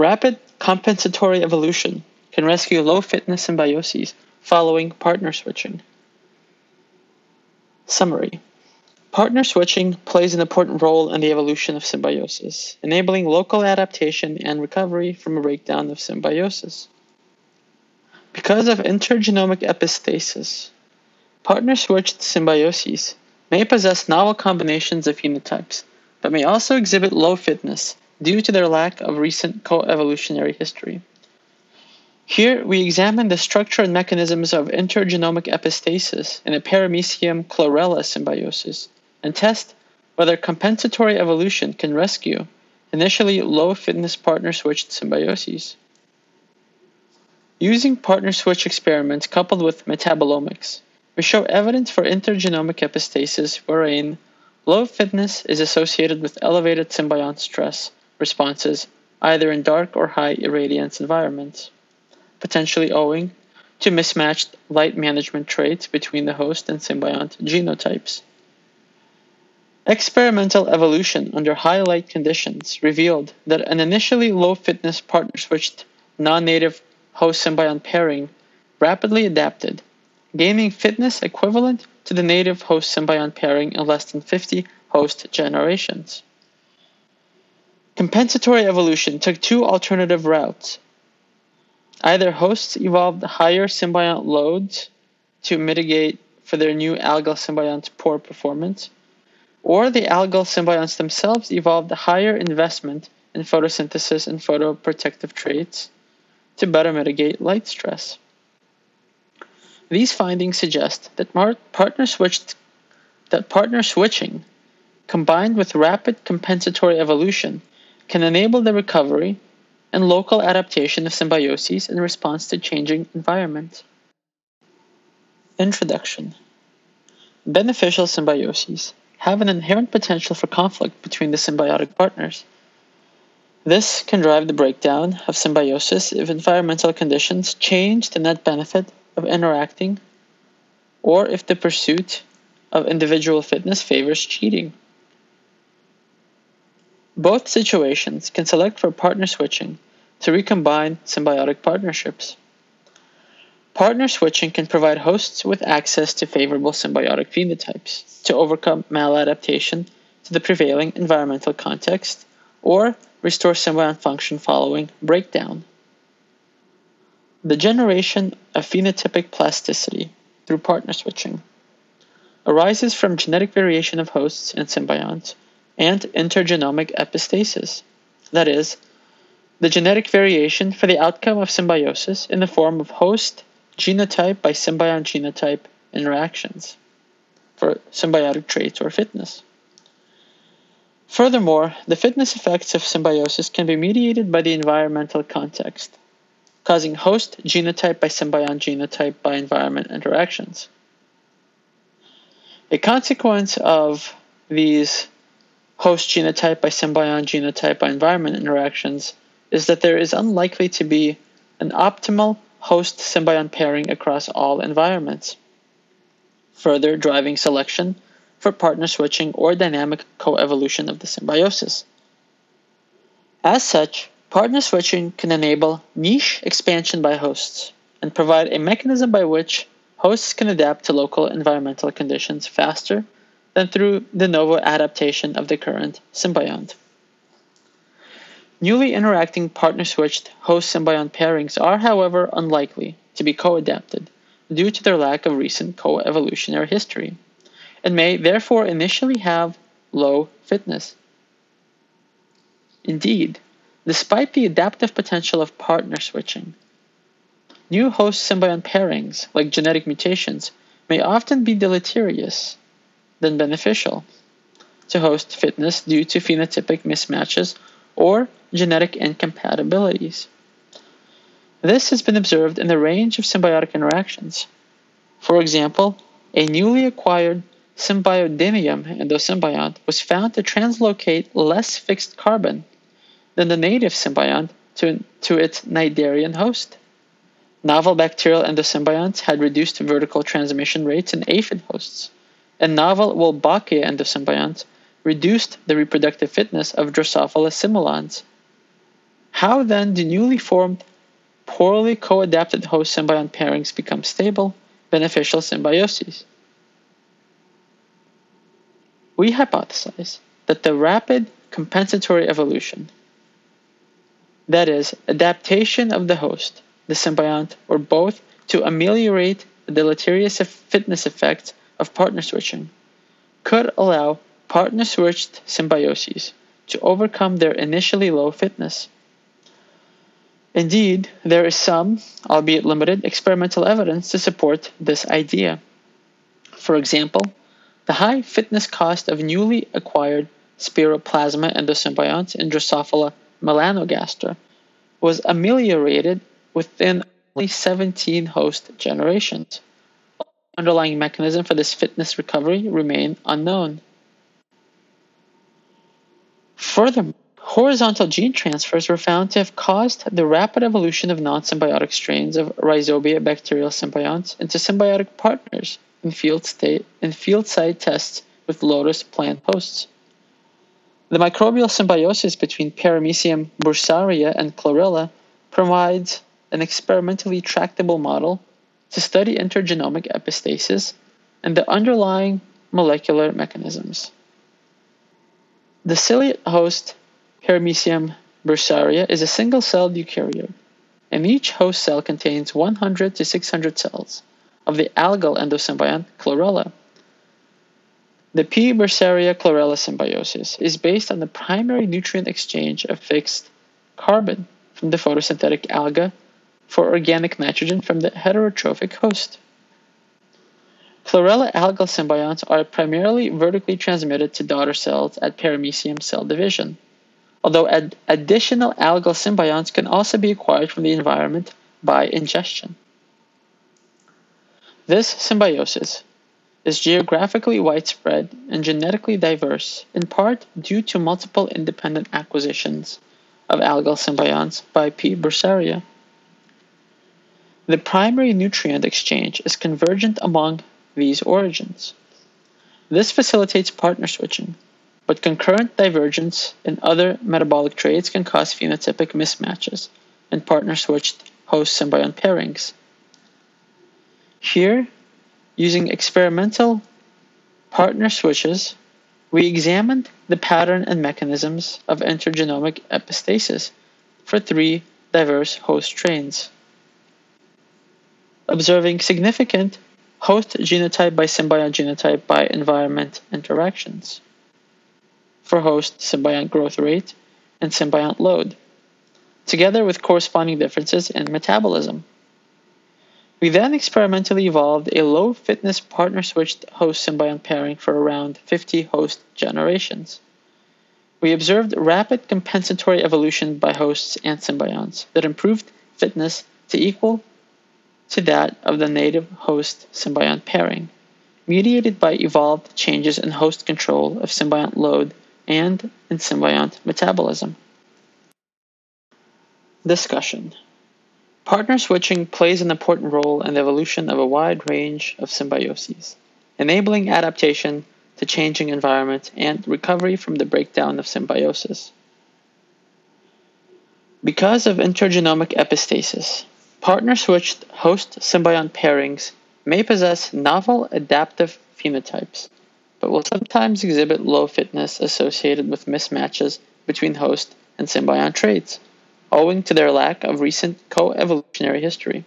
Rapid compensatory evolution can rescue low fitness symbioses following partner switching. Summary Partner switching plays an important role in the evolution of symbiosis, enabling local adaptation and recovery from a breakdown of symbiosis. Because of intergenomic epistasis, partner switched symbioses may possess novel combinations of phenotypes, but may also exhibit low fitness due to their lack of recent co-evolutionary history. Here, we examine the structure and mechanisms of intergenomic epistasis in a Paramecium chlorella symbiosis and test whether compensatory evolution can rescue initially low fitness partner switched symbioses. Using partner switch experiments coupled with metabolomics, we show evidence for intergenomic epistasis wherein low fitness is associated with elevated symbiont stress responses either in dark or high irradiance environments, potentially owing to mismatched light management traits between the host and symbiont genotypes. Experimental evolution under high light conditions revealed that an initially low fitness partner switched non native host symbiont pairing rapidly adapted, gaining fitness equivalent to the native host symbiont pairing in less than 50 host generations. Compensatory evolution took two alternative routes. Either hosts evolved higher symbiont loads to mitigate for their new algal symbiont's poor performance, or the algal symbionts themselves evolved higher investment in photosynthesis and photoprotective traits to better mitigate light stress. These findings suggest that partner switched that partner switching combined with rapid compensatory evolution can enable the recovery and local adaptation of symbioses in response to changing environment. Introduction Beneficial symbioses have an inherent potential for conflict between the symbiotic partners. This can drive the breakdown of symbiosis if environmental conditions change the net benefit of interacting or if the pursuit of individual fitness favors cheating. Both situations can select for partner switching to recombine symbiotic partnerships. Partner switching can provide hosts with access to favorable symbiotic phenotypes to overcome maladaptation to the prevailing environmental context or restore symbiont function following breakdown. The generation of phenotypic plasticity through partner switching arises from genetic variation of hosts and symbionts and intergenomic epistasis, that is, the genetic variation for the outcome of symbiosis in the form of host genotype by symbiont genotype interactions for symbiotic traits or fitness. Furthermore, the fitness effects of symbiosis can be mediated by the environmental context, causing host genotype by symbiont genotype by environment interactions. A consequence of these host genotype by symbiont genotype by environment interactions is that there is unlikely to be an optimal host symbiont pairing across all environments, further driving selection for partner switching or dynamic coevolution of the symbiosis. As such, partner switching can enable niche expansion by hosts and provide a mechanism by which hosts can adapt to local environmental conditions faster than through de novo adaptation of the current symbiont. Newly interacting partner switched host symbiont pairings are, however, unlikely to be co adapted due to their lack of recent co evolutionary history, and may therefore initially have low fitness. Indeed, despite the adaptive potential of partner switching, new host symbiont pairings, like genetic mutations, may often be deleterious than beneficial to host fitness due to phenotypic mismatches or genetic incompatibilities. This has been observed in the range of symbiotic interactions. For example, a newly acquired Symbiodinium endosymbiont was found to translocate less fixed carbon than the native symbiont to, to its cnidarian host. Novel bacterial endosymbionts had reduced vertical transmission rates in aphid hosts, and novel Wolbachia endosymbionts reduced the reproductive fitness of Drosophila simulans How then do newly formed, poorly co-adapted host symbiont pairings become stable, beneficial symbioses? We hypothesize that the rapid compensatory evolution, that is, adaptation of the host, the symbiont, or both to ameliorate the deleterious fitness effects of partner switching, could allow partner switched symbioses to overcome their initially low fitness. Indeed, there is some, albeit limited, experimental evidence to support this idea. For example, the high fitness cost of newly acquired spiroplasma endosymbionts in Drosophila melanogaster was ameliorated within only 17 host generations. Underlying mechanism for this fitness recovery remain unknown. Furthermore, horizontal gene transfers were found to have caused the rapid evolution of non-symbiotic strains of Rhizobia bacterial symbionts into symbiotic partners in field state in field site tests with lotus plant hosts. The microbial symbiosis between Paramecium bursaria and chlorella provides an experimentally tractable model to study intergenomic epistasis and the underlying molecular mechanisms. The ciliate host Paramecium bursaria is a single-celled eukaryote, and each host cell contains 100 to 600 cells of the algal endosymbiont chlorella. The P. bursaria chlorella symbiosis is based on the primary nutrient exchange of fixed carbon from the photosynthetic alga for organic nitrogen from the heterotrophic host. Chlorella algal symbionts are primarily vertically transmitted to daughter cells at paramecium cell division, although ad- additional algal symbionts can also be acquired from the environment by ingestion. This symbiosis is geographically widespread and genetically diverse, in part due to multiple independent acquisitions of algal symbionts by P. bursaria. The primary nutrient exchange is convergent among these origins. This facilitates partner switching, but concurrent divergence in other metabolic traits can cause phenotypic mismatches in partner switched host symbiont pairings. Here, using experimental partner switches, we examined the pattern and mechanisms of intergenomic epistasis for three diverse host strains, observing significant host genotype by symbiont genotype by environment interactions for host symbiont growth rate and symbiont load, together with corresponding differences in metabolism. We then experimentally evolved a low fitness partner switched host symbiont pairing for around 50 host generations. We observed rapid compensatory evolution by hosts and symbionts that improved fitness to equal to that of the native host symbiont pairing, mediated by evolved changes in host control of symbiont load and in symbiont metabolism. Discussion Partner switching plays an important role in the evolution of a wide range of symbioses, enabling adaptation to changing environments and recovery from the breakdown of symbiosis. Because of intergenomic epistasis, Partner switched host symbiont pairings may possess novel adaptive phenotypes, but will sometimes exhibit low fitness associated with mismatches between host and symbiont traits, owing to their lack of recent co-evolutionary history.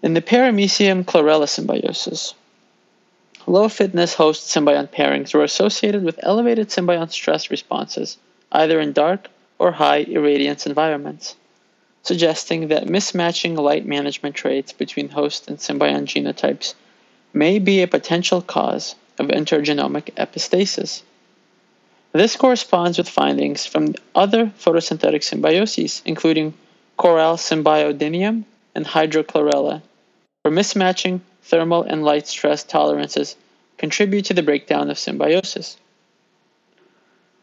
In the Paramecium chlorella symbiosis, low fitness host symbiont pairings were associated with elevated symbiont stress responses, either in dark or high irradiance environments suggesting that mismatching light management traits between host and symbiont genotypes may be a potential cause of intergenomic epistasis. This corresponds with findings from other photosynthetic symbioses, including Coral symbiodinium and Hydra chlorella, where mismatching thermal and light stress tolerances contribute to the breakdown of symbiosis.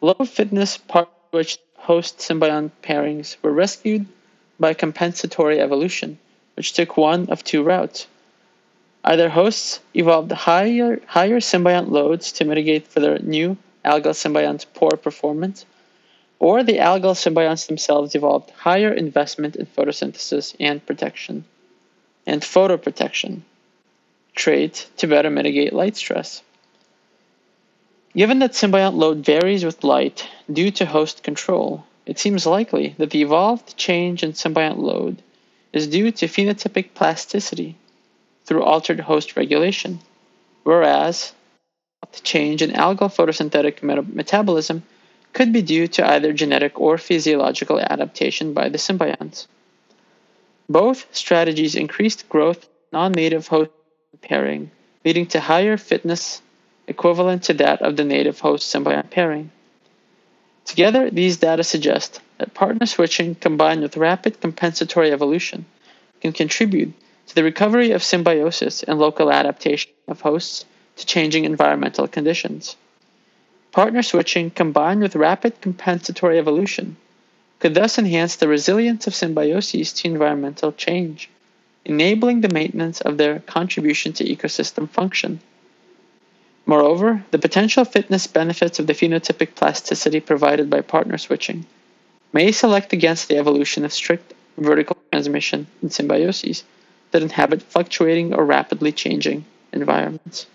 Low fitness part which host symbiont pairings were rescued by compensatory evolution, which took one of two routes. Either hosts evolved higher, higher symbiont loads to mitigate for their new algal symbiont's poor performance, or the algal symbionts themselves evolved higher investment in photosynthesis and protection, and photoprotection trait to better mitigate light stress. Given that symbiont load varies with light due to host control, it seems likely that the evolved change in symbiont load is due to phenotypic plasticity through altered host regulation, whereas the change in algal photosynthetic metabolism could be due to either genetic or physiological adaptation by the symbionts. Both strategies increased growth non-native host pairing, leading to higher fitness equivalent to that of the native host symbiont pairing. Together, these data suggest that partner switching combined with rapid compensatory evolution can contribute to the recovery of symbiosis and local adaptation of hosts to changing environmental conditions. Partner switching combined with rapid compensatory evolution could thus enhance the resilience of symbioses to environmental change, enabling the maintenance of their contribution to ecosystem function. Moreover, the potential fitness benefits of the phenotypic plasticity provided by partner switching may select against the evolution of strict vertical transmission in symbioses that inhabit fluctuating or rapidly changing environments.